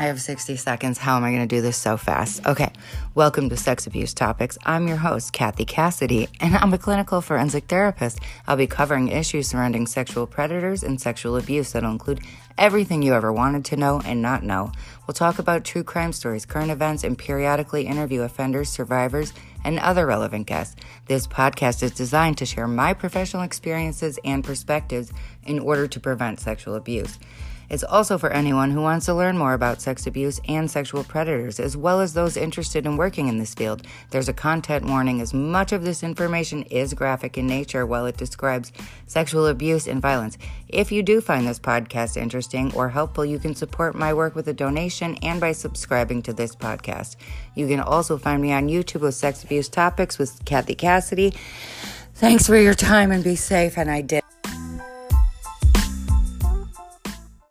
I have 60 seconds. How am I going to do this so fast? Okay. Welcome to Sex Abuse Topics. I'm your host, Cathy Cassidy, and I'm a clinical forensic therapist. I'll be covering issues surrounding sexual predators and sexual abuse that'll include everything you ever wanted to know and not know. We'll talk about true crime stories, current events, and periodically interview offenders, survivors, and other relevant guests. This podcast is designed to share my professional experiences and perspectives in order to prevent sexual abuse. It's also for anyone who wants to learn more about sex abuse and sexual predators, as well as those interested in working in this field. There's a content warning as much of this information is graphic in nature while it describes sexual abuse and violence. If you do find this podcast interesting or helpful, you can support my work with a donation and by subscribing to this podcast. You can also find me on YouTube with Sex Abuse Topics with Cathy Cassidy. Thanks for your time and be safe, and I did